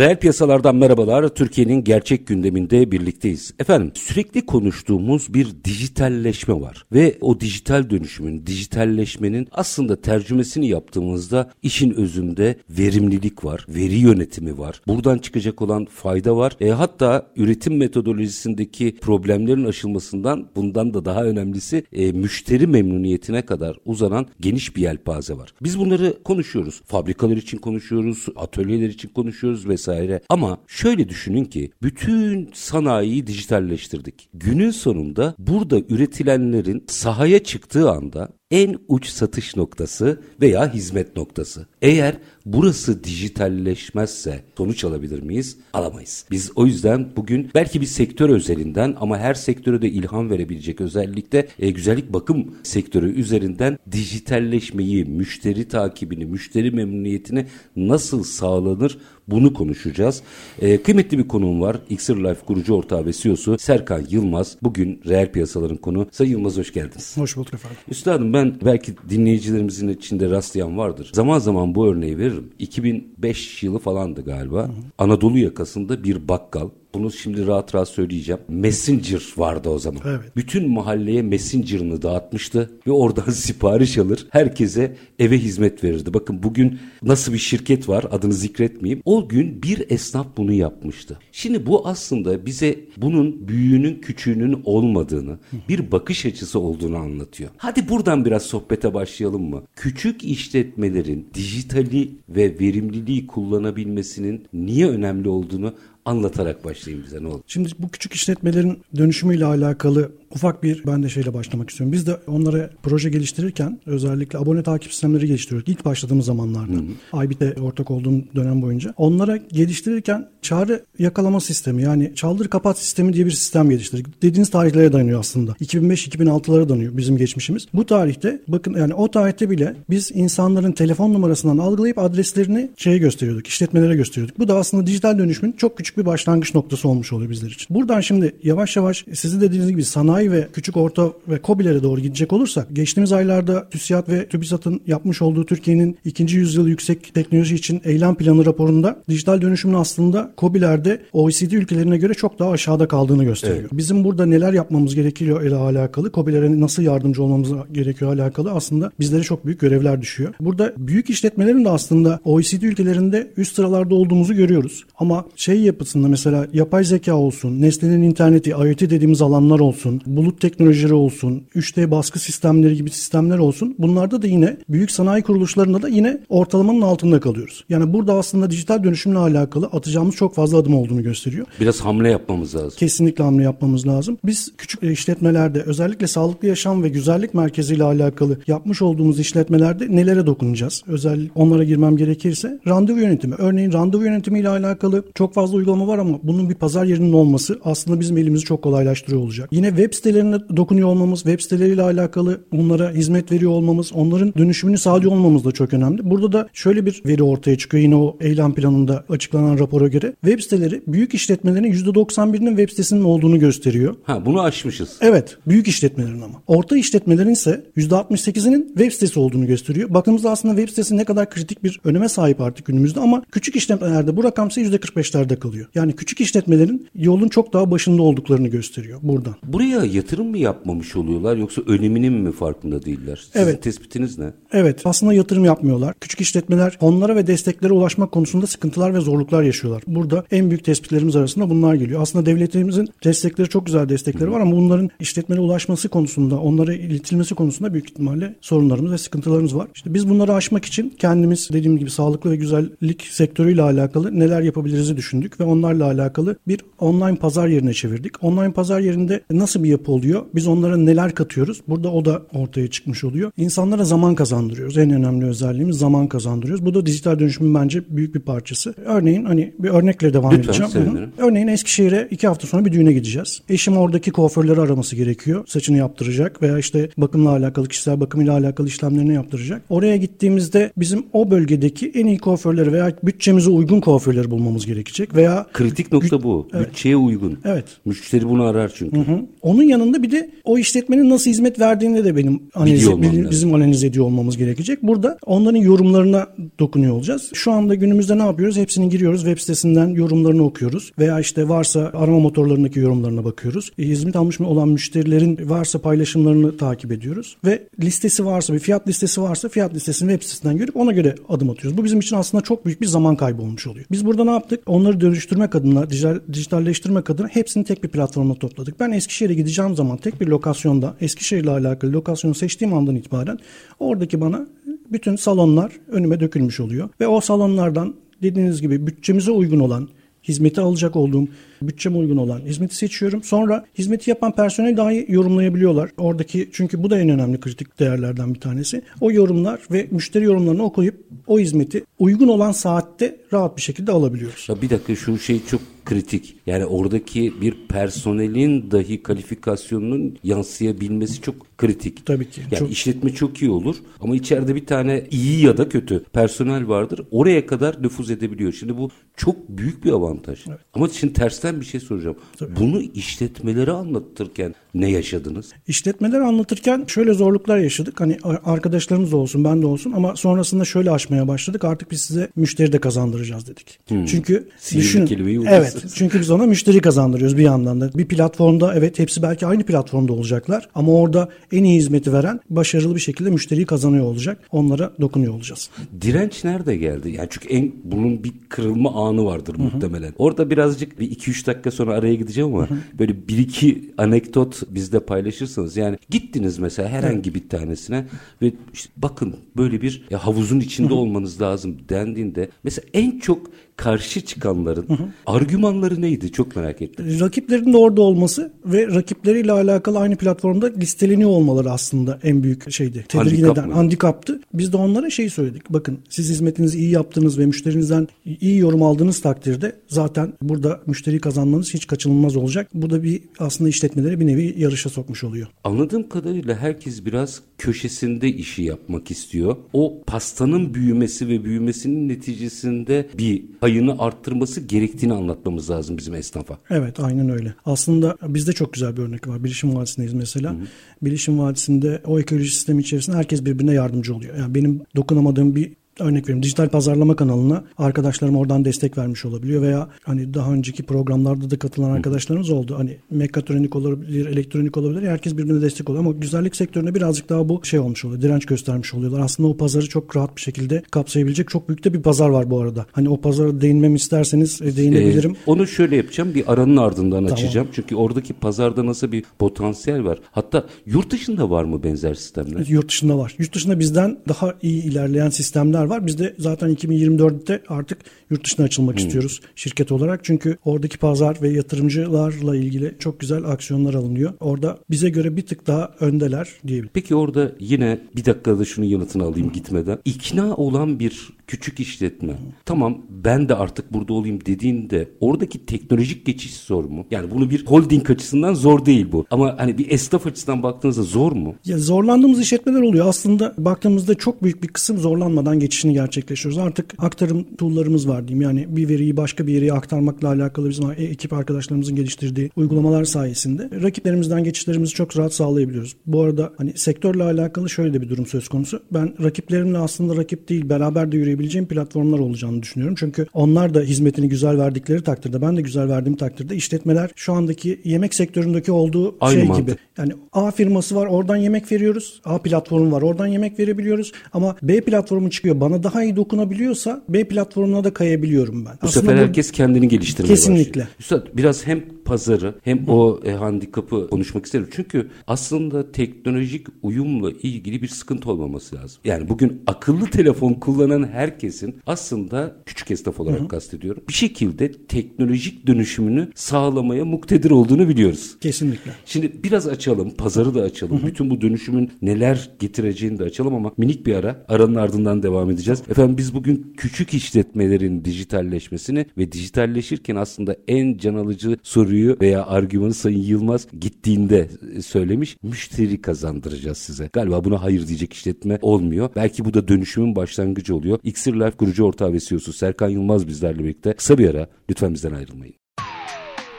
Reel piyasalardan merhabalar. Türkiye'nin gerçek gündeminde birlikteyiz. Efendim sürekli konuştuğumuz bir dijitalleşme var. Ve o dijital dönüşümün, dijitalleşmenin aslında tercümesini yaptığımızda işin özünde verimlilik var, veri yönetimi var. Buradan çıkacak olan fayda var. E, hatta üretim metodolojisindeki problemlerin aşılmasından bundan da daha önemlisi e, müşteri memnuniyetine kadar uzanan geniş bir yelpaze var. Biz bunları konuşuyoruz. Fabrikalar için konuşuyoruz, atölyeler için konuşuyoruz vesaire vesaire. Ama şöyle düşünün ki bütün sanayiyi dijitalleştirdik. Günün sonunda burada üretilenlerin sahaya çıktığı anda en uç satış noktası veya hizmet noktası. Eğer burası dijitalleşmezse sonuç alabilir miyiz? Alamayız. Biz o yüzden bugün belki bir sektör özelinden ama her sektöre de ilham verebilecek özellikle e, güzellik bakım sektörü üzerinden dijitalleşmeyi, müşteri takibini, müşteri memnuniyetini nasıl sağlanır bunu konuşacağız. E, kıymetli bir konuğum var. Xer Life kurucu ortağı ve CEO'su Serkan Yılmaz. Bugün reel piyasaların konu. Sayın Yılmaz hoş geldiniz. Hoş bulduk efendim. Üstadım ben belki dinleyicilerimizin içinde rastlayan vardır. Zaman zaman bu örneği veririm. 2005 yılı falandı galiba. Hı hı. Anadolu yakasında bir bakkal bunu şimdi rahat rahat söyleyeceğim. Messenger vardı o zaman. Evet. Bütün mahalleye Messenger'ını dağıtmıştı ve oradan sipariş alır. Herkese eve hizmet verirdi. Bakın bugün nasıl bir şirket var adını zikretmeyeyim. O gün bir esnaf bunu yapmıştı. Şimdi bu aslında bize bunun büyüğünün küçüğünün olmadığını, bir bakış açısı olduğunu anlatıyor. Hadi buradan biraz sohbete başlayalım mı? Küçük işletmelerin dijitali ve verimliliği kullanabilmesinin niye önemli olduğunu anlatarak başlayayım bize ne olur. Şimdi bu küçük işletmelerin dönüşümüyle alakalı ufak bir ben de şeyle başlamak istiyorum. Biz de onlara proje geliştirirken özellikle abone takip sistemleri geliştiriyorduk. İlk başladığımız zamanlarda. Aybit'e ortak olduğum dönem boyunca. Onlara geliştirirken çağrı yakalama sistemi yani çaldır kapat sistemi diye bir sistem geliştirdik. Dediğiniz tarihlere dayanıyor aslında. 2005-2006'lara dayanıyor bizim geçmişimiz. Bu tarihte bakın yani o tarihte bile biz insanların telefon numarasından algılayıp adreslerini şeye gösteriyorduk. işletmelere gösteriyorduk. Bu da aslında dijital dönüşümün çok küçük bir başlangıç noktası olmuş oluyor bizler için. Buradan şimdi yavaş yavaş sizin dediğiniz gibi sanayi ve küçük orta ve COBİ'lere doğru gidecek olursak geçtiğimiz aylarda TÜSİAD ve TÜBİSAT'ın yapmış olduğu Türkiye'nin ikinci yüzyıl yüksek teknoloji için eylem planı raporunda dijital dönüşümün aslında COBİ'lerde OECD ülkelerine göre çok daha aşağıda kaldığını gösteriyor. Evet. Bizim burada neler yapmamız gerekiyor ile alakalı, COBİ'lere nasıl yardımcı olmamız gerekiyor alakalı aslında bizlere çok büyük görevler düşüyor. Burada büyük işletmelerin de aslında OECD ülkelerinde üst sıralarda olduğumuzu görüyoruz. Ama şey yapısında mesela yapay zeka olsun, nesnenin interneti, IoT dediğimiz alanlar olsun, bulut teknolojileri olsun, 3D baskı sistemleri gibi sistemler olsun. Bunlarda da yine büyük sanayi kuruluşlarında da yine ortalamanın altında kalıyoruz. Yani burada aslında dijital dönüşümle alakalı atacağımız çok fazla adım olduğunu gösteriyor. Biraz hamle yapmamız lazım. Kesinlikle hamle yapmamız lazım. Biz küçük işletmelerde özellikle sağlıklı yaşam ve güzellik merkeziyle alakalı yapmış olduğumuz işletmelerde nelere dokunacağız? Özellikle onlara girmem gerekirse randevu yönetimi. Örneğin randevu yönetimiyle alakalı çok fazla uygulama var ama bunun bir pazar yerinin olması aslında bizim elimizi çok kolaylaştırıyor olacak. Yine web sitelerine dokunuyor olmamız, web siteleriyle alakalı bunlara hizmet veriyor olmamız, onların dönüşümünü sağlıyor olmamız da çok önemli. Burada da şöyle bir veri ortaya çıkıyor yine o eylem planında açıklanan rapora göre. Web siteleri büyük işletmelerin %91'inin web sitesinin olduğunu gösteriyor. Ha bunu aşmışız. Evet, büyük işletmelerin ama. Orta işletmelerin ise %68'inin web sitesi olduğunu gösteriyor. Baktığımızda aslında web sitesi ne kadar kritik bir öneme sahip artık günümüzde ama küçük işletmelerde bu rakam ise %45'lerde kalıyor. Yani küçük işletmelerin yolun çok daha başında olduklarını gösteriyor buradan. Buraya yatırım mı yapmamış oluyorlar yoksa öneminin mi farkında değiller? Sizin Evet. tespitiniz ne? Evet aslında yatırım yapmıyorlar. Küçük işletmeler fonlara ve desteklere ulaşmak konusunda sıkıntılar ve zorluklar yaşıyorlar. Burada en büyük tespitlerimiz arasında bunlar geliyor. Aslında devletimizin destekleri çok güzel destekleri var ama bunların işletmelere ulaşması konusunda, onlara iletilmesi konusunda büyük ihtimalle sorunlarımız ve sıkıntılarımız var. İşte biz bunları aşmak için kendimiz dediğim gibi sağlıklı ve güzellik sektörüyle alakalı neler yapabiliriz'i düşündük ve onlarla alakalı bir online pazar yerine çevirdik. Online pazar yerinde nasıl bir yapı oluyor? Biz onlara neler katıyoruz? Burada o da ortaya çıkmış oluyor. İnsanlara zaman kazandırıyoruz. En önemli özelliğimiz zaman kazandırıyoruz. Bu da dijital dönüşümün bence büyük bir parçası. Örneğin hani bir örnekle devam Lütfen, edeceğim. Hı hı. sevinirim. Örneğin Eskişehir'e iki hafta sonra bir düğüne gideceğiz. Eşim oradaki kuaförleri araması gerekiyor. Saçını yaptıracak veya işte bakımla alakalı, kişisel bakımıyla alakalı işlemlerini yaptıracak. Oraya gittiğimizde bizim o bölgedeki en iyi kuaförleri veya bütçemize uygun kuaförleri bulmamız gerekecek veya Kritik nokta bu. Bütçeye uygun. Evet. Müşteri bunu arar çünkü. Hı. Onun yanında bir de o işletmenin nasıl hizmet verdiğini de benim analiz, bizim, analiz ediyor olmamız gerekecek. Burada onların yorumlarına dokunuyor olacağız. Şu anda günümüzde ne yapıyoruz? Hepsini giriyoruz. Web sitesinden yorumlarını okuyoruz. Veya işte varsa arama motorlarındaki yorumlarına bakıyoruz. E, hizmet almış mı olan müşterilerin varsa paylaşımlarını takip ediyoruz. Ve listesi varsa, bir fiyat listesi varsa fiyat listesini web sitesinden görüp ona göre adım atıyoruz. Bu bizim için aslında çok büyük bir zaman kaybı olmuş oluyor. Biz burada ne yaptık? Onları dönüştürmek adına, dijital, dijitalleştirmek adına hepsini tek bir platformda topladık. Ben Eskişehir'e gideceğim zaman tek bir lokasyonda Eskişehir'le alakalı lokasyonu seçtiğim andan itibaren oradaki bana bütün salonlar önüme dökülmüş oluyor. Ve o salonlardan dediğiniz gibi bütçemize uygun olan hizmeti alacak olduğum bütçeme uygun olan hizmeti seçiyorum. Sonra hizmeti yapan personel dahi yorumlayabiliyorlar. Oradaki çünkü bu da en önemli kritik değerlerden bir tanesi. O yorumlar ve müşteri yorumlarını okuyup o hizmeti uygun olan saatte rahat bir şekilde alabiliyoruz. Ya bir dakika şu şey çok kritik. Yani oradaki bir personelin dahi kalifikasyonunun yansıyabilmesi çok kritik. Tabii ki. Yani Çok- işletme çok iyi olur ama içeride bir tane iyi ya da kötü personel vardır. Oraya kadar nüfuz edebiliyor. Şimdi bu çok büyük bir avantaj. Ama şimdi tersten bir şey soracağım. Bunu işletmelere anlatırken ne yaşadınız? İşletmeler anlatırken şöyle zorluklar yaşadık. Hani arkadaşlarımız da olsun, ben de olsun ama sonrasında şöyle aşmaya başladık. Artık biz size müşteri de kazandıracağız dedik. Çünkü Sihirli düşünün. Evet. Çünkü biz ona müşteri kazandırıyoruz bir yandan da. Bir platformda evet hepsi belki aynı platformda olacaklar ama orada en iyi hizmeti veren başarılı bir şekilde müşteriyi kazanıyor olacak. Onlara dokunuyor olacağız. Direnç nerede geldi? Yani çünkü en bunun bir kırılma anı vardır muhtemelen. Orada birazcık bir 2-3 dakika sonra araya gideceğim ama böyle bir iki anekdot bizde paylaşırsanız. Yani gittiniz mesela herhangi bir tanesine ve işte bakın böyle bir havuzun içinde olmanız lazım dendiğinde mesela en çok karşı çıkanların argümanları neydi? Çok merak ettim. Rakiplerin de orada olması ve rakipleriyle alakalı aynı platformda listeleniyor olmaları aslında en büyük şeydi. Tedirgin Handikap eden, mı? handikaptı. Biz de onlara şey söyledik. Bakın siz hizmetinizi iyi yaptınız ve müşterinizden iyi yorum aldığınız takdirde zaten burada müşteri kazanmanız hiç kaçınılmaz olacak. Bu da bir aslında işletmeleri bir nevi yarışa sokmuş oluyor. Anladığım kadarıyla herkes biraz köşesinde işi yapmak istiyor. O pastanın büyümesi ve büyümesinin neticesinde bir payını arttırması gerektiğini anlatmamız lazım bizim esnafa. Evet aynen öyle. Aslında bizde çok güzel bir örnek var. Bilişim Vadisi'ndeyiz mesela. Bilişim Vadisi'nde o ekoloji sistemi içerisinde herkes birbirine yardımcı oluyor. Yani benim dokunamadığım bir örnek vereyim. Dijital pazarlama kanalına arkadaşlarım oradan destek vermiş olabiliyor veya hani daha önceki programlarda da katılan arkadaşlarımız oldu. Hani mekatronik olabilir, elektronik olabilir. Herkes birbirine destek oluyor ama güzellik sektöründe birazcık daha bu şey olmuş oluyor. Direnç göstermiş oluyorlar. Aslında o pazarı çok rahat bir şekilde kapsayabilecek çok büyük de bir pazar var bu arada. Hani o pazara değinmemi isterseniz e, değinebilirim. Ee, onu şöyle yapacağım bir aranın ardından açacağım. Çünkü oradaki pazarda nasıl bir potansiyel var. Hatta yurt dışında var mı benzer sistemler? Yurt dışında var. Yurt dışında bizden daha iyi ilerleyen sistemler var. Biz de zaten 2024'te artık yurt dışına açılmak istiyoruz şirket olarak. Çünkü oradaki pazar ve yatırımcılarla ilgili çok güzel aksiyonlar alınıyor. Orada bize göre bir tık daha öndeler diyebilirim. Peki orada yine bir dakikada şunun yanıtını alayım gitmeden. İkna olan bir küçük işletme. Tamam ben de artık burada olayım dediğinde oradaki teknolojik geçiş zor mu? Yani bunu bir holding açısından zor değil bu. Ama hani bir esnaf açısından baktığınızda zor mu? Ya zorlandığımız işletmeler oluyor. Aslında baktığımızda çok büyük bir kısım zorlanmadan geçişini gerçekleştiriyoruz. Artık aktarım tool'larımız var diyeyim. Yani bir veriyi başka bir yere aktarmakla alakalı bizim ekip arkadaşlarımızın geliştirdiği uygulamalar sayesinde rakiplerimizden geçişlerimizi çok rahat sağlayabiliyoruz. Bu arada hani sektörle alakalı şöyle de bir durum söz konusu. Ben rakiplerimle aslında rakip değil beraber de yürüyebiliriz edebileceğim platformlar olacağını düşünüyorum. Çünkü onlar da hizmetini güzel verdikleri takdirde ben de güzel verdiğim takdirde işletmeler şu andaki yemek sektöründeki olduğu Aynı şey mantık. gibi. Yani A firması var oradan yemek veriyoruz. A platformu var oradan yemek verebiliyoruz. Ama B platformu çıkıyor bana daha iyi dokunabiliyorsa B platformuna da kayabiliyorum ben. Bu sefer herkes kendini geliştirmeye Kesinlikle. başlıyor. Üstad biraz hem pazarı hem o e, handikapı konuşmak isterim. Çünkü aslında teknolojik uyumla ilgili bir sıkıntı olmaması lazım. Yani bugün akıllı telefon kullanan herkesin aslında küçük esnaf olarak kastediyorum. Bir şekilde teknolojik dönüşümünü sağlamaya muktedir olduğunu biliyoruz. Kesinlikle. Şimdi biraz açalım, pazarı da açalım. Bütün bu dönüşümün neler getireceğini de açalım ama minik bir ara. Aranın ardından devam edeceğiz. Efendim biz bugün küçük işletmelerin dijitalleşmesini ve dijitalleşirken aslında en can alıcı soruyu veya argümanı Sayın Yılmaz gittiğinde e, söylemiş. Müşteri kazandıracağız size. Galiba buna hayır diyecek işletme olmuyor. Belki bu da dönüşümün başlangıcı oluyor. Xir Life kurucu ortağı ve CEO'su Serkan Yılmaz bizlerle birlikte. Kısa bir ara. Lütfen bizden ayrılmayın.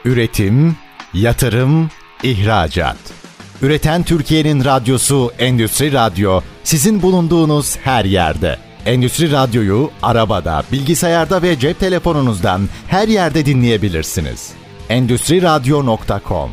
Üretim, yatırım, ihracat. Üreten Türkiye'nin radyosu Endüstri Radyo sizin bulunduğunuz her yerde. Endüstri Radyo'yu arabada, bilgisayarda ve cep telefonunuzdan her yerde dinleyebilirsiniz. Endüstri Radyo.com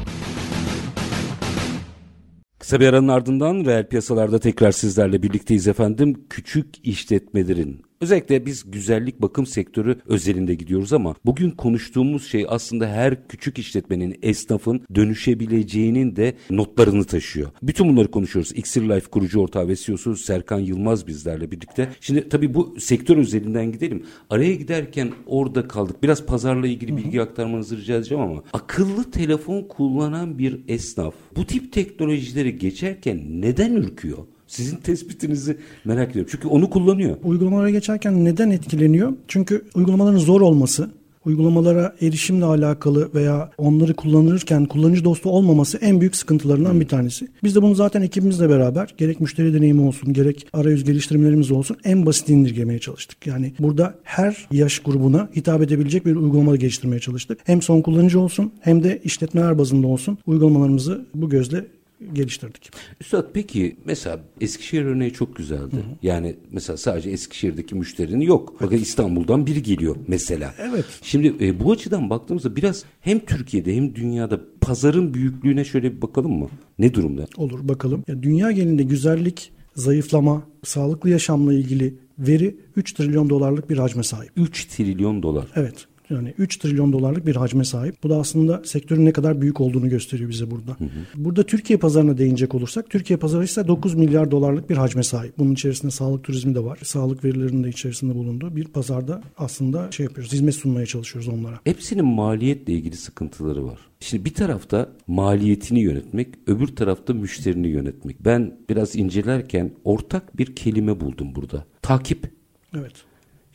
Kısa bir aranın ardından reel piyasalarda tekrar sizlerle birlikteyiz efendim. Küçük işletmelerin özellikle biz güzellik bakım sektörü özelinde gidiyoruz ama bugün konuştuğumuz şey aslında her küçük işletmenin, esnafın dönüşebileceğinin de notlarını taşıyor. Bütün bunları konuşuyoruz. Xir Life kurucu ortağı ve CEO'su Serkan Yılmaz bizlerle birlikte. Şimdi tabii bu sektör özelinden gidelim. Araya giderken orada kaldık. Biraz pazarla ilgili bilgi aktarmanızı rica edeceğim ama akıllı telefon kullanan bir esnaf bu tip teknolojileri geçerken neden ürküyor? Sizin tespitinizi merak ediyorum. Çünkü onu kullanıyor. Uygulamalara geçerken neden etkileniyor? Çünkü uygulamaların zor olması, uygulamalara erişimle alakalı veya onları kullanırken kullanıcı dostu olmaması en büyük sıkıntılarından bir tanesi. Biz de bunu zaten ekibimizle beraber gerek müşteri deneyimi olsun gerek arayüz geliştirmelerimiz olsun en basit indirgemeye çalıştık. Yani burada her yaş grubuna hitap edebilecek bir uygulama geliştirmeye çalıştık. Hem son kullanıcı olsun hem de işletmeler bazında olsun uygulamalarımızı bu gözle geliştirdik. Üstad peki mesela Eskişehir örneği çok güzeldi. Yani mesela sadece Eskişehir'deki müşterinin yok. Bakın İstanbul'dan biri geliyor mesela. Evet. Şimdi e, bu açıdan baktığımızda biraz hem Türkiye'de hem dünyada pazarın büyüklüğüne şöyle bir bakalım mı? Ne durumda? Olur bakalım. Ya dünya genelinde güzellik, zayıflama, sağlıklı yaşamla ilgili veri 3 trilyon dolarlık bir hacme sahip. 3 trilyon dolar. Evet. Yani 3 trilyon dolarlık bir hacme sahip. Bu da aslında sektörün ne kadar büyük olduğunu gösteriyor bize burada. Burada Türkiye pazarına değinecek olursak Türkiye pazarı ise 9 milyar dolarlık bir hacme sahip. Bunun içerisinde sağlık turizmi de var. Sağlık verilerinin de içerisinde bulunduğu bir pazarda aslında şey yapıyoruz. Hizmet sunmaya çalışıyoruz onlara. Hepsinin maliyetle ilgili sıkıntıları var. Şimdi bir tarafta maliyetini yönetmek, öbür tarafta müşterini yönetmek. Ben biraz incelerken ortak bir kelime buldum burada. Takip. Evet.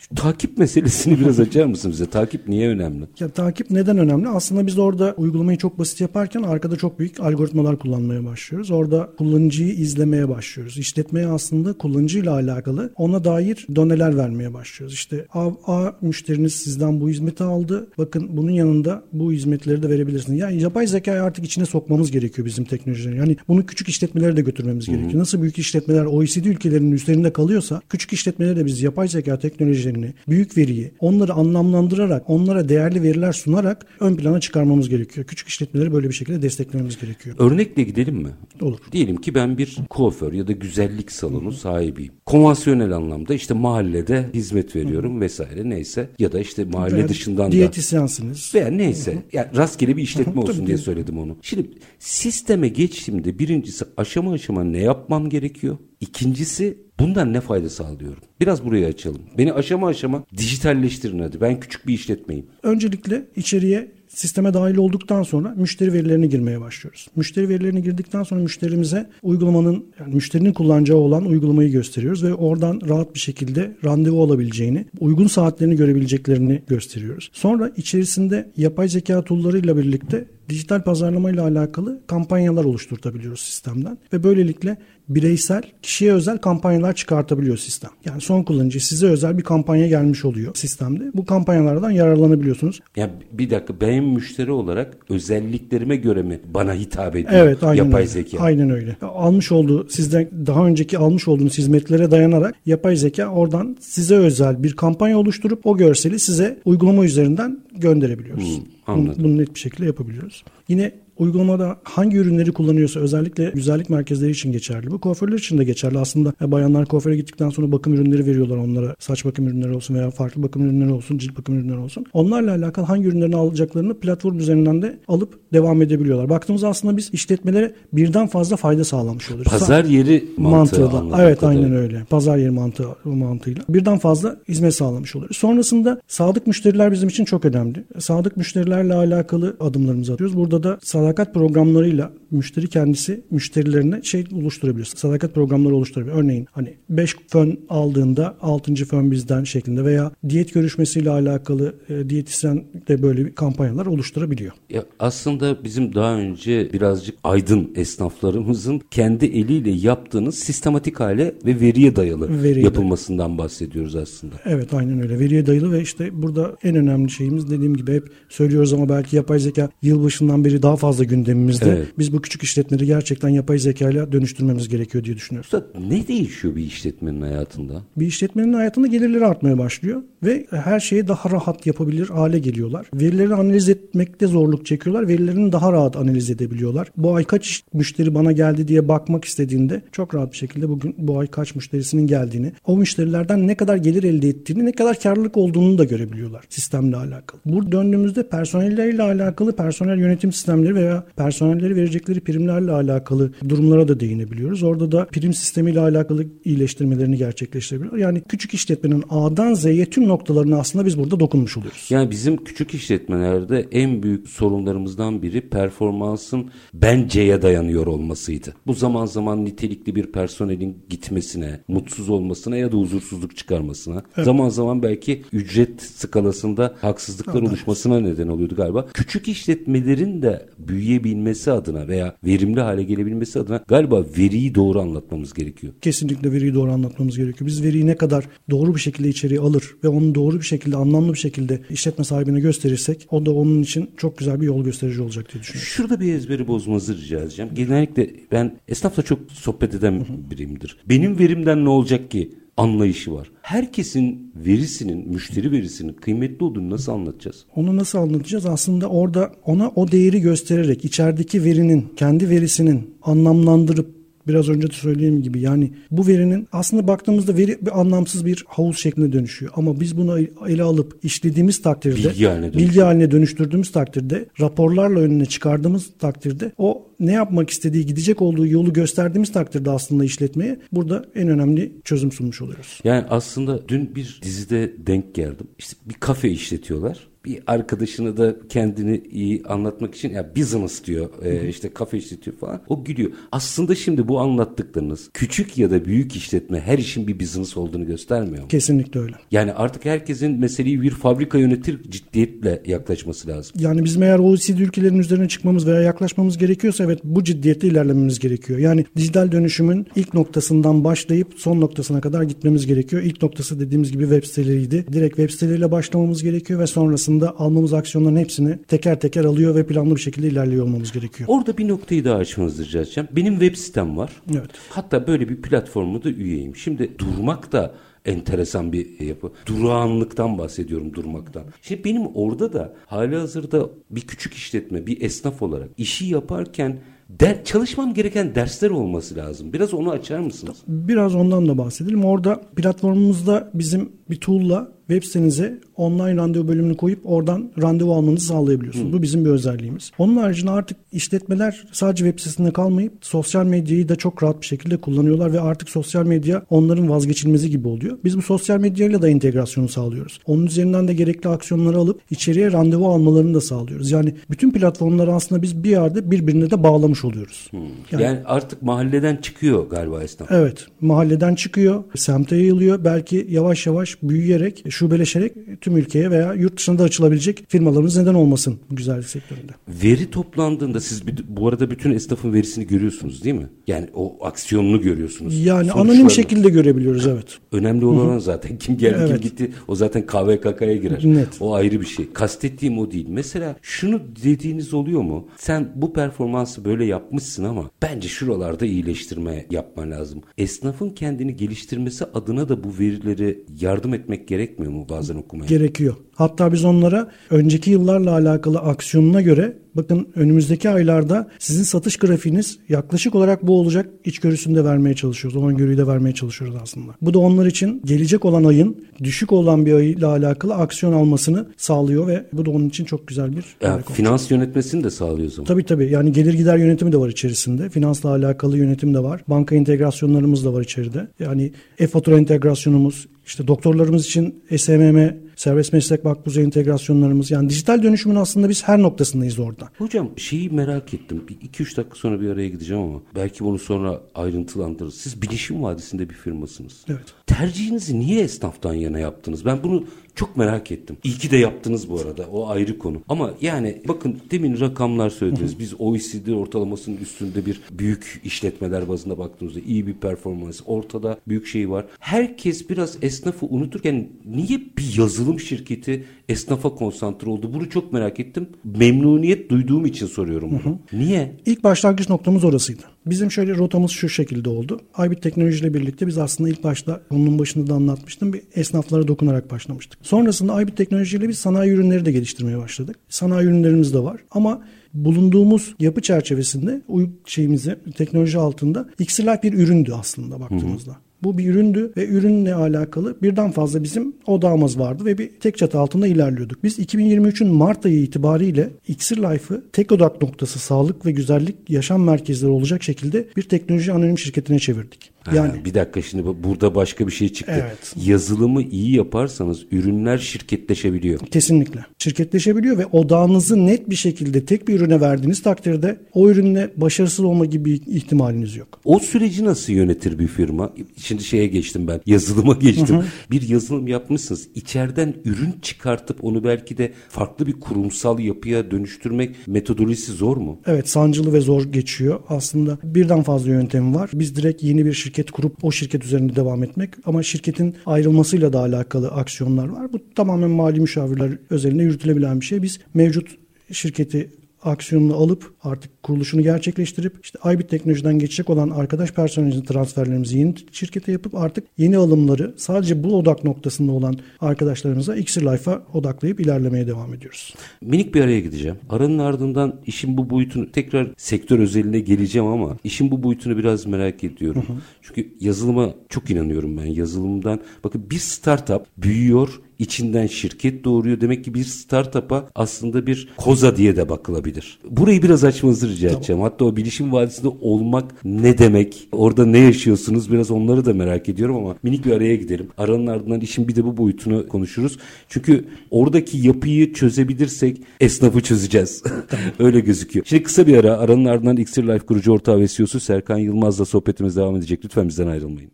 Şu takip meselesini biraz açar mısın bize? Takip niye önemli? Ya takip neden önemli? Aslında biz orada uygulamayı çok basit yaparken arkada çok büyük algoritmalar kullanmaya başlıyoruz. Orada kullanıcıyı izlemeye başlıyoruz. İşletmeye aslında kullanıcıyla alakalı ona dair doneler vermeye başlıyoruz. İşte A, A müşteriniz sizden bu hizmeti aldı. Bakın bunun yanında bu hizmetleri de verebilirsiniz. Yani yapay zekayı artık içine sokmamız gerekiyor bizim teknolojilerin. Yani bunu küçük işletmelere de götürmemiz gerekiyor. Nasıl büyük işletmeler OECD ülkelerinin üstlerinde kalıyorsa küçük işletmelere de biz yapay zeka teknolojilerini, büyük veriyi onları anlamlandırarak, onlara değerli veriler sunarak ön plana çıkarmamız gerekiyor. Küçük işletmeleri böyle bir şekilde desteklememiz gerekiyor. Örnekle gidelim mi? Olur. Diyelim ki ben bir kuaför ya da güzellik salonu sahibiyim. Konvansiyonel anlamda işte mahallede hizmet veriyorum vesaire neyse ya da işte mahalle Veya dışından da Diyetisyensiniz. veya neyse yani rastgele bir işletme olsun Tabii, diye söyledim onu. Şimdi sisteme geçtiğimde birincisi aşama aşama ne yapmam gerekiyor? İkincisi bundan ne fayda sağlıyorum? Biraz burayı açalım. Beni aşama aşama dijitalleştirin hadi. Ben küçük bir işletmeyim. Öncelikle içeriye sisteme dahil olduktan sonra müşteri verilerine girmeye başlıyoruz. Müşteri verilerine girdikten sonra müşterimize uygulamanın yani müşterinin kullanacağı olan uygulamayı gösteriyoruz ve oradan rahat bir şekilde randevu alabileceğini, uygun saatlerini görebileceklerini gösteriyoruz. Sonra içerisinde yapay zeka tool'larıyla birlikte dijital pazarlama ile alakalı kampanyalar oluşturtabiliyoruz sistemden ve böylelikle bireysel, kişiye özel kampanyalar çıkartabiliyor sistem. Yani son kullanıcı size özel bir kampanya gelmiş oluyor sistemde. Bu kampanyalardan yararlanabiliyorsunuz. Ya bir dakika ben müşteri olarak özelliklerime göre mi bana hitap ediyor Evet, aynen yapay öyle. zeka? Aynen öyle. Almış olduğu sizden daha önceki almış olduğunuz hizmetlere dayanarak yapay zeka oradan size özel bir kampanya oluşturup o görseli size uygulama üzerinden gönderebiliyoruz. Hmm, anladım. bunu, net bir şekilde yapabiliyoruz. Yine uygulamada hangi ürünleri kullanıyorsa özellikle güzellik merkezleri için geçerli. Bu kuaförler için de geçerli. Aslında e, bayanlar kuaföre gittikten sonra bakım ürünleri veriyorlar onlara. Saç bakım ürünleri olsun veya farklı bakım ürünleri olsun, cilt bakım ürünleri olsun. Onlarla alakalı hangi ürünlerini alacaklarını platform üzerinden de alıp devam edebiliyorlar. Baktığımızda aslında biz işletmelere birden fazla fayda sağlamış oluyoruz. Pazar yeri mantığı anladığım Evet kadarıyla. aynen öyle. Pazar yeri mantığı mantığıyla. Birden fazla hizmet sağlamış oluyoruz. Sonrasında sadık müşteriler bizim için çok önemli. Sadık müşterilerle alakalı adımlarımızı atıyoruz. Burada da sadakat programlarıyla müşteri kendisi müşterilerine şey oluşturabilir. Sadakat programları oluşturabilir. Örneğin hani 5 fön aldığında 6. fön bizden şeklinde veya diyet görüşmesiyle alakalı e, diyetisyen de böyle bir kampanyalar oluşturabiliyor. Ya aslında bizim daha önce birazcık aydın esnaflarımızın kendi eliyle yaptığınız sistematik hale ve veriye dayalı Veriye yapılmasından bahsediyoruz aslında. Evet aynen öyle. Veriye dayalı ve işte burada en önemli şeyimiz dediğim gibi hep söylüyoruz ama belki yapay zeka yılbaşından beri daha fazla gündemimizde. Evet. Biz bu küçük işletmeleri gerçekten yapay zekayla dönüştürmemiz gerekiyor diye düşünüyoruz. Usta ne değişiyor bir işletmenin hayatında? Bir işletmenin hayatında gelirleri artmaya başlıyor ve her şeyi daha rahat yapabilir hale geliyorlar. Verileri analiz etmekte zorluk çekiyorlar. Verilerini daha rahat analiz edebiliyorlar. Bu ay kaç müşteri bana geldi diye bakmak istediğinde çok rahat bir şekilde bugün bu ay kaç müşterisinin geldiğini, o müşterilerden ne kadar gelir elde ettiğini, ne kadar karlılık olduğunu da görebiliyorlar sistemle alakalı. Burada döndüğümüzde personelleriyle alakalı personel yönetim sistemleri veya personelleri verecekleri primlerle alakalı durumlara da değinebiliyoruz. Orada da prim sistemiyle alakalı iyileştirmelerini gerçekleştirebiliyorlar. Yani küçük işletmenin A'dan Z'ye tüm noktalarına aslında biz burada dokunmuş oluyoruz. Yani bizim küçük işletmelerde en büyük sorunlarımızdan biri performansın benceye dayanıyor olmasıydı. Bu zaman zaman nitelikli bir personelin gitmesine, mutsuz olmasına ya da huzursuzluk çıkarmasına, zaman zaman belki ücret skalasında haksızlıklar oluşmasına neden oluyordu galiba. Küçük işletmelerin de büyüyebilmesi adına veya verimli hale gelebilmesi adına galiba veriyi doğru anlatmamız gerekiyor. Kesinlikle veriyi doğru anlatmamız gerekiyor. Biz veriyi ne kadar doğru bir şekilde içeriye alır ve onu doğru bir şekilde, anlamlı bir şekilde işletme sahibine gösterirsek o da onun için çok güzel bir yol gösterici olacak diye düşünüyorum. Şurada bir ezberi bozmanızı rica edeceğim. Genellikle ben esnafla çok sohbet eden biriyimdir. Benim verimden ne olacak ki anlayışı var. Herkesin verisinin, müşteri verisinin kıymetli olduğunu nasıl anlatacağız? Onu nasıl anlatacağız? Aslında orada ona o değeri göstererek içerideki verinin, kendi verisinin anlamlandırıp biraz önce de söylediğim gibi yani bu verinin aslında baktığımızda veri bir anlamsız bir havuz şeklinde dönüşüyor. Ama biz bunu ele alıp işlediğimiz takdirde Bilgi haline bilgi haline dönüştürdüğümüz takdirde raporlarla önüne çıkardığımız takdirde o ne yapmak istediği gidecek olduğu yolu gösterdiğimiz takdirde aslında işletmeye burada en önemli çözüm sunmuş oluyoruz. Yani aslında dün bir dizide denk geldim. İşte bir kafe işletiyorlar. Bir arkadaşını da kendini iyi anlatmak için ya business diyor e, işte kafe işletiyor falan. O gülüyor. Aslında şimdi bu anlattıklarınız küçük ya da büyük işletme her işin bir business olduğunu göstermiyor mu? Kesinlikle öyle. Yani artık herkesin meseleyi bir fabrika yönetir ciddiyetle yaklaşması lazım. Yani bizim eğer OECD ülkelerin üzerine çıkmamız veya yaklaşmamız gerekiyorsa evet bu ciddiyette ilerlememiz gerekiyor. Yani dijital dönüşümün ilk noktasından başlayıp son noktasına kadar gitmemiz gerekiyor. İlk noktası dediğimiz gibi web siteleriydi. Direkt web siteleriyle başlamamız gerekiyor ve sonrasında almamız aksiyonların hepsini teker teker alıyor ve planlı bir şekilde ilerliyor olmamız gerekiyor. Orada bir noktayı daha açmanızı rica edeceğim. Benim web sitem var. Evet. Hatta böyle bir platformu da üyeyim. Şimdi durmak da enteresan bir yapı. Durağanlıktan bahsediyorum durmaktan. Şimdi benim orada da hali hazırda bir küçük işletme, bir esnaf olarak işi yaparken der, çalışmam gereken dersler olması lazım. Biraz onu açar mısınız? Biraz ondan da bahsedelim. Orada platformumuzda bizim bir tool'la web sitenize online randevu bölümünü koyup oradan randevu almanızı sağlayabiliyorsunuz. Bu bizim bir özelliğimiz. Onun haricinde artık işletmeler sadece web sitesinde kalmayıp sosyal medyayı da çok rahat bir şekilde kullanıyorlar ve artık sosyal medya onların vazgeçilmezi gibi oluyor. Biz bu sosyal medyayla da integrasyonu sağlıyoruz. Onun üzerinden de gerekli aksiyonları alıp içeriye randevu almalarını da sağlıyoruz. Yani bütün platformları aslında biz bir yerde birbirine de bağlamış oluyoruz. Yani, Yani- artık mahalleden çıkıyor galiba esnaf. Evet, mahalleden çıkıyor, semte yayılıyor. Belki yavaş yavaş büyüyerek şubeleşerek tüm ülkeye veya yurt dışında açılabilecek firmalarımız neden olmasın bu güzellik sektöründe. Veri toplandığında siz bu arada bütün esnafın verisini görüyorsunuz değil mi? Yani o aksiyonunu görüyorsunuz. Yani anonim şekilde görebiliyoruz evet. Önemli olan zaten kim geldi evet. kim gitti o zaten KVKK'ya girer. Net. O ayrı bir şey. Kastettiğim o değil. Mesela şunu dediğiniz oluyor mu? Sen bu performansı böyle yapmışsın ama bence şuralarda iyileştirme yapman lazım. Esnafın kendini geliştirmesi adına da bu verileri yardım etmek gerekmiyor mu bazen okumaya? Gerekiyor. Hatta biz onlara önceki yıllarla alakalı aksiyonuna göre bakın önümüzdeki aylarda sizin satış grafiğiniz yaklaşık olarak bu olacak içgörüsünü de vermeye çalışıyoruz. O öngörüyü de vermeye çalışıyoruz aslında. Bu da onlar için gelecek olan ayın düşük olan bir ayla alakalı aksiyon almasını sağlıyor ve bu da onun için çok güzel bir ya, finans yönetmesini de sağlıyor zaman. Tabii tabii. Yani gelir gider yönetimi de var içerisinde. Finansla alakalı yönetim de var. Banka integrasyonlarımız da var içeride. Yani e-fatura integrasyonumuz, işte doktorlarımız için SMM, serbest meslek makbuzu entegrasyonlarımız yani dijital dönüşümün aslında biz her noktasındayız orada. Hocam şeyi merak ettim. 2-3 dakika sonra bir araya gideceğim ama belki bunu sonra ayrıntılandırırız. Siz Bilişim Vadisi'nde bir firmasınız. Evet. Tercihinizi niye esnaftan yana yaptınız? Ben bunu çok merak ettim. İyi ki de yaptınız bu arada. O ayrı konu. Ama yani bakın demin rakamlar söylediniz. Biz OECD ortalamasının üstünde bir büyük işletmeler bazında baktığımızda iyi bir performans. Ortada büyük şey var. Herkes biraz esnafı unuturken niye bir yazılım şirketi esnafa konsantre oldu? Bunu çok merak ettim. Memnuniyet duyduğum için soruyorum bunu. Hı hı. Niye? İlk başlangıç noktamız orasıydı. Bizim şöyle rotamız şu şekilde oldu. Aybit Teknoloji ile birlikte biz aslında ilk başta konunun başında da anlatmıştım. Bir esnaflara dokunarak başlamıştık. Sonrasında Aybit Teknoloji ile biz sanayi ürünleri de geliştirmeye başladık. Sanayi ürünlerimiz de var. Ama bulunduğumuz yapı çerçevesinde uyum şeyimizi teknoloji altında Xlife bir üründü aslında baktığımızda. Hı hı. Bu bir üründü ve ürünle alakalı birden fazla bizim odağımız vardı ve bir tek çatı altında ilerliyorduk. Biz 2023'ün Mart ayı itibariyle Xir Life'ı tek odak noktası sağlık ve güzellik yaşam merkezleri olacak şekilde bir teknoloji anonim şirketine çevirdik. Yani ha, bir dakika şimdi burada başka bir şey çıktı. Evet. Yazılımı iyi yaparsanız ürünler şirketleşebiliyor. Kesinlikle. Şirketleşebiliyor ve odağınızı net bir şekilde tek bir ürüne verdiğiniz takdirde o ürünle başarısız olma gibi ihtimaliniz yok. O süreci nasıl yönetir bir firma? Şimdi şeye geçtim ben. Yazılıma geçtim. Hı hı. Bir yazılım yapmışsınız. İçeriden ürün çıkartıp onu belki de farklı bir kurumsal yapıya dönüştürmek metodolojisi zor mu? Evet sancılı ve zor geçiyor. Aslında birden fazla yöntemi var. Biz direkt yeni bir şirket kurup o şirket üzerinde devam etmek ama şirketin ayrılmasıyla da alakalı aksiyonlar var. Bu tamamen mali müşavirler özelinde yürütülebilen bir şey. Biz mevcut şirketi aksiyonunu alıp artık kuruluşunu gerçekleştirip işte Aybit Teknoloji'den geçecek olan arkadaş personelinin transferlerimizi yeni şirkete yapıp artık yeni alımları sadece bu odak noktasında olan arkadaşlarımıza Xir Life'a odaklayıp ilerlemeye devam ediyoruz. Minik bir araya gideceğim. Aranın ardından işin bu boyutunu tekrar sektör özeline geleceğim ama işin bu boyutunu biraz merak ediyorum. Hı hı. Çünkü yazılıma çok inanıyorum ben. Yazılımdan bakın bir startup büyüyor içinden şirket doğuruyor. Demek ki bir startup'a aslında bir koza diye de bakılabilir. Burayı biraz açmanızı rica tamam. edeceğim. Hatta o bilişim vadisinde olmak ne demek? Orada ne yaşıyorsunuz? Biraz onları da merak ediyorum ama minik bir araya gidelim. Aranın ardından işin bir de bu boyutunu konuşuruz. Çünkü oradaki yapıyı çözebilirsek esnafı çözeceğiz. Öyle gözüküyor. Şimdi kısa bir ara aranın ardından Xir Life kurucu ortağı ve CEO'su Serkan Yılmaz'la sohbetimiz devam edecek. Lütfen bizden ayrılmayın.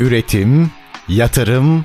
Üretim, yatırım,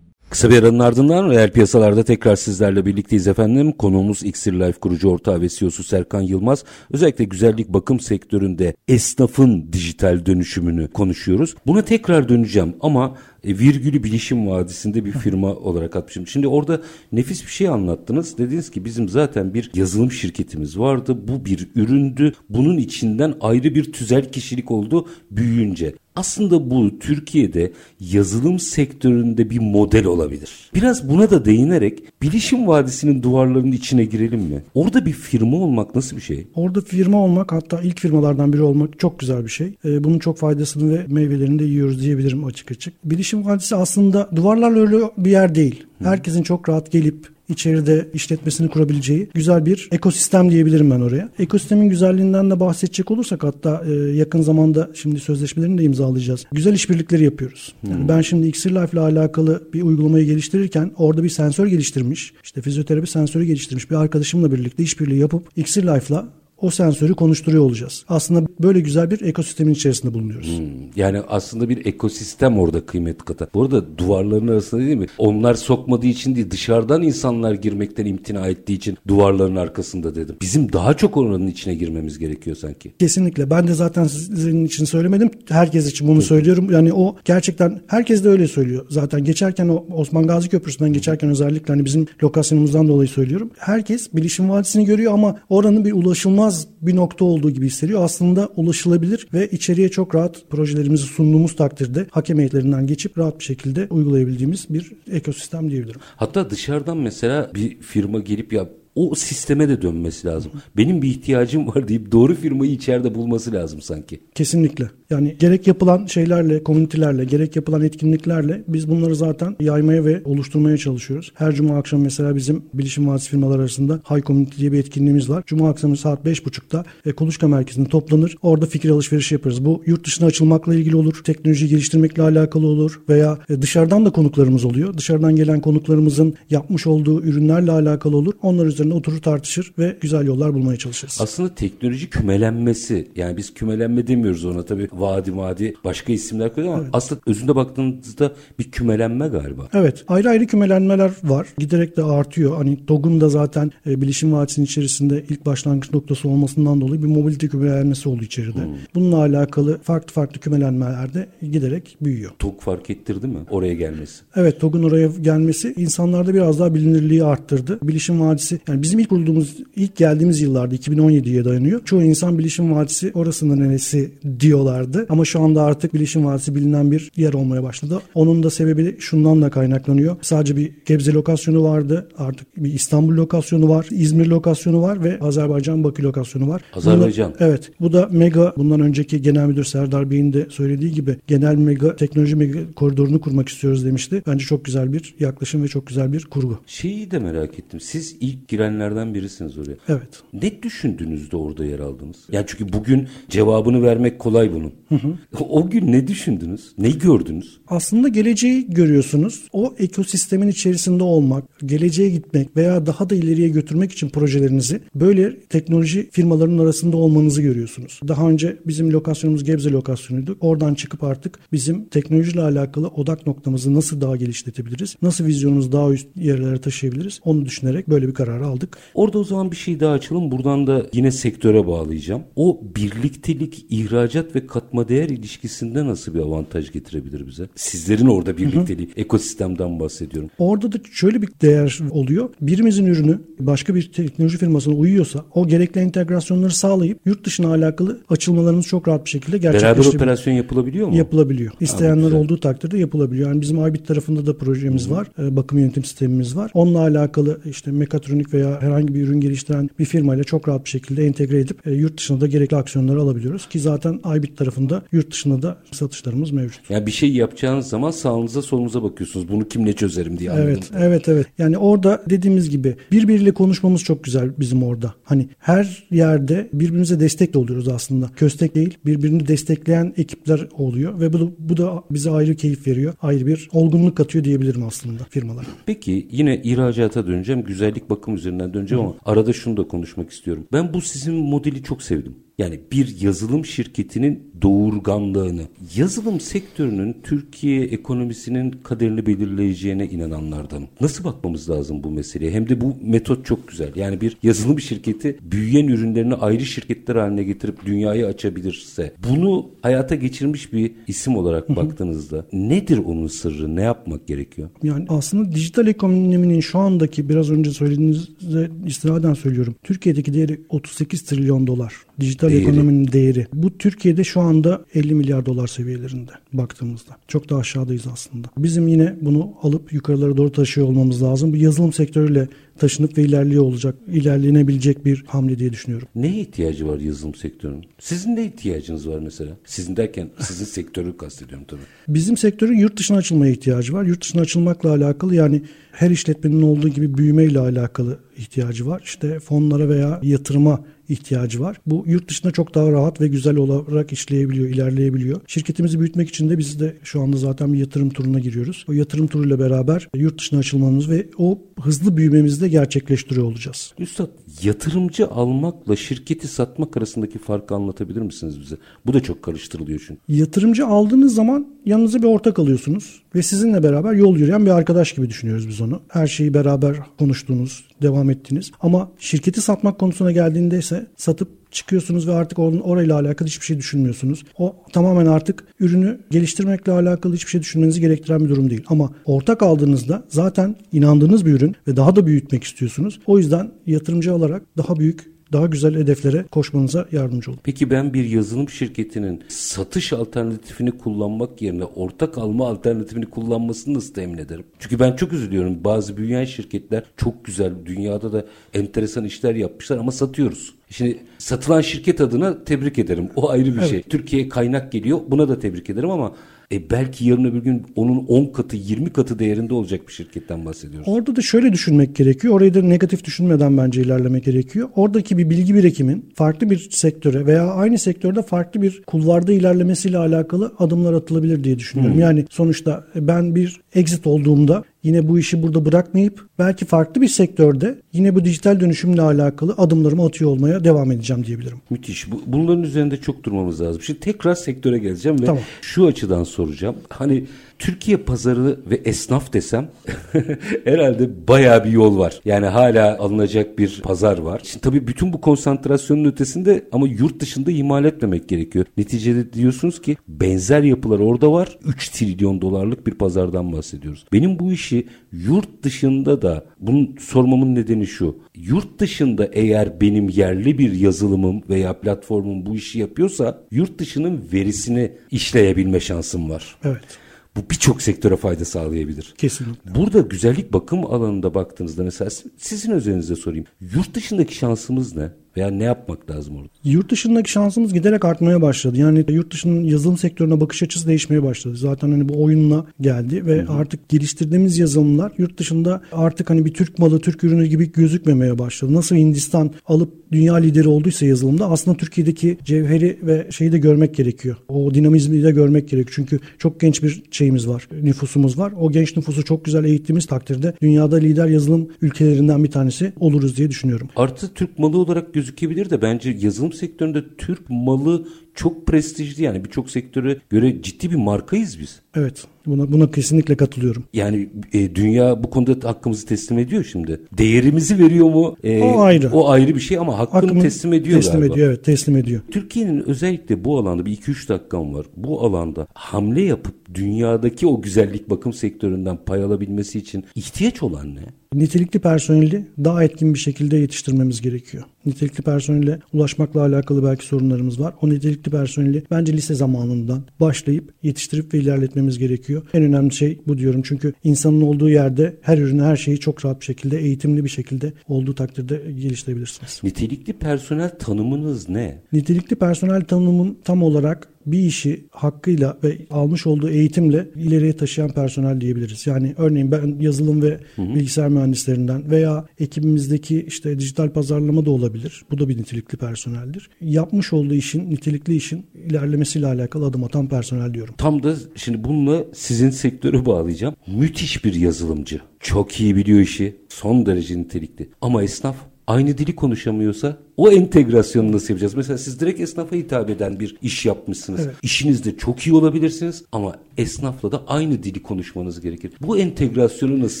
Kısa bir aranın ardından reel piyasalarda tekrar sizlerle birlikteyiz efendim. Konuğumuz Xir Life kurucu ortağı ve CEO'su Serkan Yılmaz. Özellikle güzellik bakım sektöründe esnafın dijital dönüşümünü konuşuyoruz. Buna tekrar döneceğim ama e, virgülü bilişim vadisinde bir firma olarak atmışım. Şimdi orada nefis bir şey anlattınız. Dediniz ki bizim zaten bir yazılım şirketimiz vardı. Bu bir üründü. Bunun içinden ayrı bir tüzel kişilik oldu büyüyünce. Aslında bu Türkiye'de yazılım sektöründe bir model olabilir. Biraz buna da değinerek bilişim vadisinin duvarlarının içine girelim mi? Orada bir firma olmak nasıl bir şey? Orada firma olmak hatta ilk firmalardan biri olmak çok güzel bir şey. Ee, bunun çok faydasını ve meyvelerini de yiyoruz diyebilirim açık açık. Bilişim vadisi aslında duvarlarla öyle bir yer değil. Herkesin çok rahat gelip içeride işletmesini kurabileceği güzel bir ekosistem diyebilirim ben oraya. Ekosistemin güzelliğinden de bahsedecek olursak hatta e, yakın zamanda şimdi sözleşmelerini de imzalayacağız. Güzel işbirlikleri yapıyoruz. Yani ben şimdi Xir Life ile alakalı bir uygulamayı geliştirirken orada bir sensör geliştirmiş. işte fizyoterapi sensörü geliştirmiş bir arkadaşımla birlikte işbirliği yapıp Xir Life'la o sensörü konuşturuyor olacağız. Aslında böyle güzel bir ekosistemin içerisinde bulunuyoruz. Hmm, yani aslında bir ekosistem orada kıymet katar. Bu arada duvarların arasında değil mi? Onlar sokmadığı için değil dışarıdan insanlar girmekten imtina ettiği için duvarların arkasında dedim. Bizim daha çok oranın içine girmemiz gerekiyor sanki. Kesinlikle. Ben de zaten sizin için söylemedim. Herkes için bunu söylüyorum. Yani o gerçekten herkes de öyle söylüyor. Zaten geçerken o Osman Gazi Köprüsü'nden geçerken özellikle hani bizim lokasyonumuzdan dolayı söylüyorum. Herkes Bilişim Vadisi'ni görüyor ama oranın bir ulaşılmaz bir nokta olduğu gibi hissediyor. Aslında ulaşılabilir ve içeriye çok rahat projelerimizi sunduğumuz takdirde hakem heyetlerinden geçip rahat bir şekilde uygulayabildiğimiz bir ekosistem diyebilirim. Hatta dışarıdan mesela bir firma gelip ya o sisteme de dönmesi lazım. Benim bir ihtiyacım var deyip doğru firmayı içeride bulması lazım sanki. Kesinlikle. Yani gerek yapılan şeylerle, komünitelerle, gerek yapılan etkinliklerle biz bunları zaten yaymaya ve oluşturmaya çalışıyoruz. Her cuma akşam mesela bizim bilişim vadisi firmalar arasında High Community diye bir etkinliğimiz var. Cuma akşamı saat 5.30'da e, Kuluçka Merkezi'nde toplanır. Orada fikir alışverişi yaparız. Bu yurt dışına açılmakla ilgili olur, teknoloji geliştirmekle alakalı olur veya e, dışarıdan da konuklarımız oluyor. Dışarıdan gelen konuklarımızın yapmış olduğu ürünlerle alakalı olur. Onlar üzerine oturur tartışır ve güzel yollar bulmaya çalışırız. Aslında teknoloji kümelenmesi yani biz kümelenme demiyoruz ona tabii vadi vadi başka isimler koyuyor ama evet. aslında özünde baktığınızda bir kümelenme galiba. Evet ayrı ayrı kümelenmeler var. Giderek de artıyor. Hani TOG'un da zaten e, bilişim vadisinin içerisinde ilk başlangıç noktası olmasından dolayı bir mobilite kümelenmesi oldu içeride. Hmm. Bununla alakalı farklı farklı kümelenmelerde giderek büyüyor. TOG fark ettirdi mi oraya gelmesi? Evet TOG'un oraya gelmesi insanlarda biraz daha bilinirliği arttırdı. Bilişim vadisi yani bizim ilk kurulduğumuz ilk geldiğimiz yıllarda 2017'ye dayanıyor. Çoğu insan bilişim vadisi orasının neresi diyorlardı. Ama şu anda artık Bilişim Vadisi bilinen bir yer olmaya başladı. Onun da sebebi şundan da kaynaklanıyor. Sadece bir Gebze lokasyonu vardı. Artık bir İstanbul lokasyonu var. İzmir lokasyonu var ve Azerbaycan Bakü lokasyonu var. Azerbaycan. Bunlar, evet. Bu da mega bundan önceki genel müdür Serdar Bey'in de söylediği gibi genel mega teknoloji mega koridorunu kurmak istiyoruz demişti. Bence çok güzel bir yaklaşım ve çok güzel bir kurgu. Şeyi de merak ettim. Siz ilk girenlerden birisiniz oraya. Evet. Ne düşündünüz de orada yer aldınız? Yani çünkü bugün cevabını vermek kolay bunun. Hı hı. O gün ne düşündünüz? Ne gördünüz? Aslında geleceği görüyorsunuz. O ekosistemin içerisinde olmak, geleceğe gitmek veya daha da ileriye götürmek için projelerinizi böyle teknoloji firmalarının arasında olmanızı görüyorsunuz. Daha önce bizim lokasyonumuz Gebze lokasyonuydu. Oradan çıkıp artık bizim teknolojiyle alakalı odak noktamızı nasıl daha geliştirebiliriz? Nasıl vizyonumuzu daha üst yerlere taşıyabiliriz? Onu düşünerek böyle bir kararı aldık. Orada o zaman bir şey daha açalım. Buradan da yine sektöre bağlayacağım. O birliktelik, ihracat ve katma değer ilişkisinde nasıl bir avantaj getirebilir bize? Sizlerin orada birlikteliği, hı hı. ekosistemden bahsediyorum. Orada da şöyle bir değer oluyor. Birimizin ürünü başka bir teknoloji firmasına uyuyorsa o gerekli entegrasyonları sağlayıp yurt dışına alakalı açılmalarımız çok rahat bir şekilde gerçekleşebiliyor. Beraber operasyon yapılabiliyor mu? Yapılabiliyor. İsteyenler ha, olduğu takdirde yapılabiliyor. Yani bizim Aybit tarafında da projemiz hı hı. var. E, bakım yönetim sistemimiz var. Onunla alakalı işte mekatronik veya herhangi bir ürün geliştiren bir firmayla çok rahat bir şekilde entegre edip e, yurt dışında da gerekli aksiyonları alabiliyoruz. Ki zaten Aybit tarafında yurt dışında da satışlarımız mevcut. Ya yani bir şey yapacağınız zaman sağınıza solunuza bakıyorsunuz. Bunu kimle çözerim diye anladım. Evet, evet, evet. Yani orada dediğimiz gibi birbiriyle konuşmamız çok güzel bizim orada. Hani her yerde birbirimize destek de oluyoruz aslında. Köstek değil, birbirini destekleyen ekipler oluyor ve bu, bu da bize ayrı keyif veriyor. Ayrı bir olgunluk katıyor diyebilirim aslında firmalar. Peki yine ihracata döneceğim. Güzellik bakım üzerinden döneceğim ama arada şunu da konuşmak istiyorum. Ben bu sizin modeli çok sevdim. Yani bir yazılım şirketinin doğurganlığını, yazılım sektörünün Türkiye ekonomisinin kaderini belirleyeceğine inananlardan. Nasıl bakmamız lazım bu meseleye? Hem de bu metot çok güzel. Yani bir yazılım şirketi büyüyen ürünlerini ayrı şirketler haline getirip dünyayı açabilirse bunu hayata geçirmiş bir isim olarak hı hı. baktığınızda nedir onun sırrı? Ne yapmak gerekiyor? Yani aslında dijital ekonominin şu andaki biraz önce söylediğinizde istinaden söylüyorum. Türkiye'deki değeri 38 trilyon dolar. Dijital değeri. ekonominin değeri. Bu Türkiye'de şu anda 50 milyar dolar seviyelerinde baktığımızda. Çok da aşağıdayız aslında. Bizim yine bunu alıp yukarılara doğru taşıyor olmamız lazım. Bu yazılım sektörüyle taşınıp ve ilerliyor olacak, ilerlenebilecek bir hamle diye düşünüyorum. Neye ihtiyacı var yazılım sektörünün? Sizin ne ihtiyacınız var mesela? Sizin derken sizin sektörü kastediyorum tabii. Bizim sektörün yurt dışına açılmaya ihtiyacı var. Yurt dışına açılmakla alakalı yani her işletmenin olduğu gibi büyümeyle alakalı ihtiyacı var. İşte fonlara veya yatırıma ihtiyacı var. Bu yurt dışında çok daha rahat ve güzel olarak işleyebiliyor, ilerleyebiliyor. Şirketimizi büyütmek için de biz de şu anda zaten bir yatırım turuna giriyoruz. O yatırım turuyla beraber yurt dışına açılmamız ve o hızlı büyümemizi de gerçekleştiriyor olacağız. Üstad yatırımcı almakla şirketi satmak arasındaki farkı anlatabilir misiniz bize? Bu da çok karıştırılıyor çünkü. Yatırımcı aldığınız zaman yanınıza bir ortak alıyorsunuz ve sizinle beraber yol yürüyen bir arkadaş gibi düşünüyoruz biz onu. Her şeyi beraber konuştuğunuz, devam ettiğiniz. Ama şirketi satmak konusuna geldiğinde ise satıp çıkıyorsunuz ve artık onun orayla alakalı hiçbir şey düşünmüyorsunuz. O tamamen artık ürünü geliştirmekle alakalı hiçbir şey düşünmenizi gerektiren bir durum değil. Ama ortak aldığınızda zaten inandığınız bir ürün ve daha da büyütmek istiyorsunuz. O yüzden yatırımcı alarak daha büyük daha güzel hedeflere koşmanıza yardımcı olur. Peki ben bir yazılım şirketinin satış alternatifini kullanmak yerine ortak alma alternatifini kullanmasını nasıl temin ederim? Çünkü ben çok üzülüyorum. Bazı büyüyen şirketler çok güzel, dünyada da enteresan işler yapmışlar ama satıyoruz. Şimdi satılan şirket adına tebrik ederim. O ayrı bir evet. şey. Türkiye'ye kaynak geliyor. Buna da tebrik ederim ama e belki yarın öbür gün onun 10 katı 20 katı değerinde olacak bir şirketten bahsediyoruz. Orada da şöyle düşünmek gerekiyor. Orayı da negatif düşünmeden bence ilerlemek gerekiyor. Oradaki bir bilgi birikimin farklı bir sektöre veya aynı sektörde farklı bir kulvarda ilerlemesiyle alakalı adımlar atılabilir diye düşünüyorum. Hmm. Yani sonuçta ben bir exit olduğumda yine bu işi burada bırakmayıp belki farklı bir sektörde yine bu dijital dönüşümle alakalı adımlarımı atıyor olmaya devam edeceğim diyebilirim. Müthiş. Bu, bunların üzerinde çok durmamız lazım. Şimdi tekrar sektöre geleceğim ve tamam. şu açıdan soracağım. Hani Türkiye pazarı ve esnaf desem herhalde baya bir yol var. Yani hala alınacak bir pazar var. Şimdi tabii bütün bu konsantrasyonun ötesinde ama yurt dışında imal etmemek gerekiyor. Neticede diyorsunuz ki benzer yapılar orada var. 3 trilyon dolarlık bir pazardan bahsediyoruz. Benim bu işi yurt dışında da bunu sormamın nedeni şu. Yurt dışında eğer benim yerli bir yazılımım veya platformum bu işi yapıyorsa yurt dışının verisini işleyebilme şansım var. Evet. Bu birçok sektöre fayda sağlayabilir. Kesinlikle. Burada güzellik bakım alanında baktığınızda mesela sizin özelinize sorayım. Yurt dışındaki şansımız ne? Veya ne yapmak lazım orada? Yurt dışındaki şansımız giderek artmaya başladı. Yani yurt dışının yazılım sektörüne bakış açısı değişmeye başladı. Zaten hani bu oyunla geldi ve Hı-hı. artık geliştirdiğimiz yazılımlar yurt dışında artık hani bir Türk malı, Türk ürünü gibi gözükmemeye başladı. Nasıl Hindistan alıp dünya lideri olduysa yazılımda aslında Türkiye'deki cevheri ve şeyi de görmek gerekiyor. O dinamizmi de görmek gerekiyor. Çünkü çok genç bir şeyimiz var, nüfusumuz var. O genç nüfusu çok güzel eğittiğimiz takdirde dünyada lider yazılım ülkelerinden bir tanesi oluruz diye düşünüyorum. Artı Türk malı olarak gözükebilir de bence yazılım sektöründe Türk malı çok prestijli yani birçok sektöre göre ciddi bir markayız biz. Evet. Buna buna kesinlikle katılıyorum. Yani e, dünya bu konuda hakkımızı teslim ediyor şimdi. Değerimizi veriyor mu? E, o ayrı. O ayrı bir şey ama hakkını Hakkımı teslim ediyor teslim galiba. ediyor evet teslim ediyor. Türkiye'nin özellikle bu alanda bir 2-3 dakikam var. Bu alanda hamle yapıp dünyadaki o güzellik bakım sektöründen pay alabilmesi için ihtiyaç olan ne? Nitelikli personeli daha etkin bir şekilde yetiştirmemiz gerekiyor. Nitelikli personele ulaşmakla alakalı belki sorunlarımız var. O nitelikli personeli bence lise zamanından başlayıp yetiştirip ve ilerletmemiz gerekiyor. En önemli şey bu diyorum çünkü insanın olduğu yerde her ürünü her şeyi çok rahat bir şekilde eğitimli bir şekilde olduğu takdirde geliştirebilirsiniz. Nitelikli personel tanımınız ne? Nitelikli personel tanımım tam olarak bir işi hakkıyla ve almış olduğu eğitimle ileriye taşıyan personel diyebiliriz. Yani örneğin ben yazılım ve hı hı. bilgisayar mühendislerinden veya ekibimizdeki işte dijital pazarlama da olabilir. Bu da bir nitelikli personeldir. Yapmış olduğu işin, nitelikli işin ilerlemesiyle alakalı adım atan personel diyorum. Tam da şimdi bununla sizin sektörü bağlayacağım. Müthiş bir yazılımcı. Çok iyi biliyor işi. Son derece nitelikli. Ama esnaf aynı dili konuşamıyorsa o entegrasyonu nasıl yapacağız? Mesela siz direkt esnafa hitap eden bir iş yapmışsınız. Evet. İşinizde çok iyi olabilirsiniz ama esnafla da aynı dili konuşmanız gerekir. Bu entegrasyonu nasıl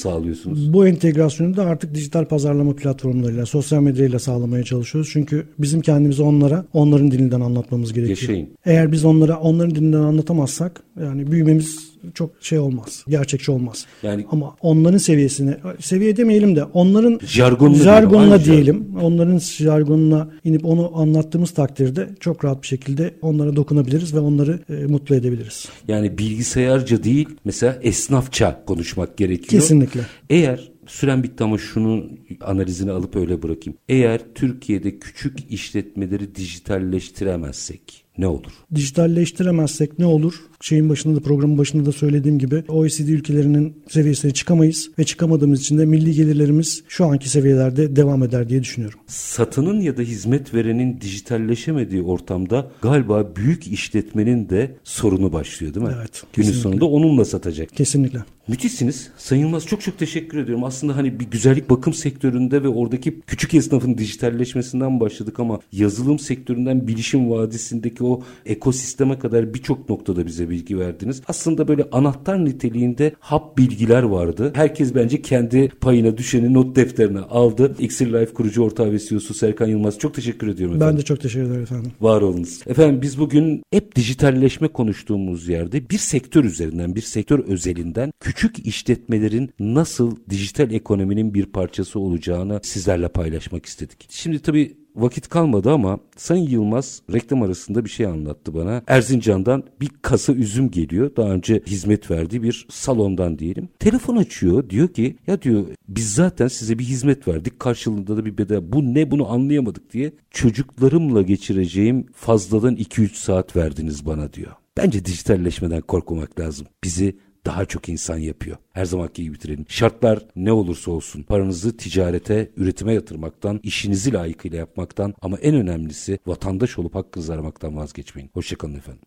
sağlıyorsunuz? Bu entegrasyonu da artık dijital pazarlama platformlarıyla, sosyal medyayla sağlamaya çalışıyoruz. Çünkü bizim kendimizi onlara onların dilinden anlatmamız gerekiyor. Yaşayın. Eğer biz onlara onların dilinden anlatamazsak yani büyümemiz çok şey olmaz. Gerçekçi olmaz. Yani ama onların seviyesine seviye demeyelim de onların jargonla, jargonla diyelim. Onların jargonuna inip onu anlattığımız takdirde çok rahat bir şekilde onlara dokunabiliriz ve onları e, mutlu edebiliriz. Yani bilgisayarca değil mesela esnafça konuşmak gerekiyor. Kesinlikle. Eğer Süren bitti ama şunun analizini alıp öyle bırakayım. Eğer Türkiye'de küçük işletmeleri dijitalleştiremezsek ne olur? Dijitalleştiremezsek ne olur? Şeyin başında da programın başında da söylediğim gibi OECD ülkelerinin seviyesine çıkamayız ve çıkamadığımız için de milli gelirlerimiz şu anki seviyelerde devam eder diye düşünüyorum. Satının ya da hizmet verenin dijitalleşemediği ortamda galiba büyük işletmenin de sorunu başlıyor değil mi? Evet, Günün kesinlikle. sonunda onunla satacak. Kesinlikle. Müthişsiniz. Sayın Yılmaz çok çok teşekkür ediyorum. Aslında hani bir güzellik bakım sektöründe ve oradaki küçük esnafın dijitalleşmesinden başladık ama yazılım sektöründen bilişim vadisindeki o ekosisteme kadar birçok noktada bize bilgi verdiniz. Aslında böyle anahtar niteliğinde hap bilgiler vardı. Herkes bence kendi payına düşeni not defterine aldı. Xir Life kurucu ortağı ve CEO'su Serkan Yılmaz çok teşekkür ediyorum efendim. Ben de çok teşekkür ederim efendim. Var olunuz. Efendim biz bugün hep dijitalleşme konuştuğumuz yerde bir sektör üzerinden, bir sektör özelinden küçük işletmelerin nasıl dijital ekonominin bir parçası olacağını sizlerle paylaşmak istedik. Şimdi tabii vakit kalmadı ama Sayın Yılmaz reklam arasında bir şey anlattı bana. Erzincan'dan bir kasa üzüm geliyor. Daha önce hizmet verdiği bir salondan diyelim. Telefon açıyor diyor ki ya diyor biz zaten size bir hizmet verdik karşılığında da bir bedel. Bu ne bunu anlayamadık diye çocuklarımla geçireceğim fazladan 2-3 saat verdiniz bana diyor. Bence dijitalleşmeden korkmamak lazım. Bizi daha çok insan yapıyor. Her zamanki gibi bitirelim. Şartlar ne olursa olsun paranızı ticarete, üretime yatırmaktan, işinizi layıkıyla yapmaktan ama en önemlisi vatandaş olup hakkınızı aramaktan vazgeçmeyin. Hoşçakalın efendim.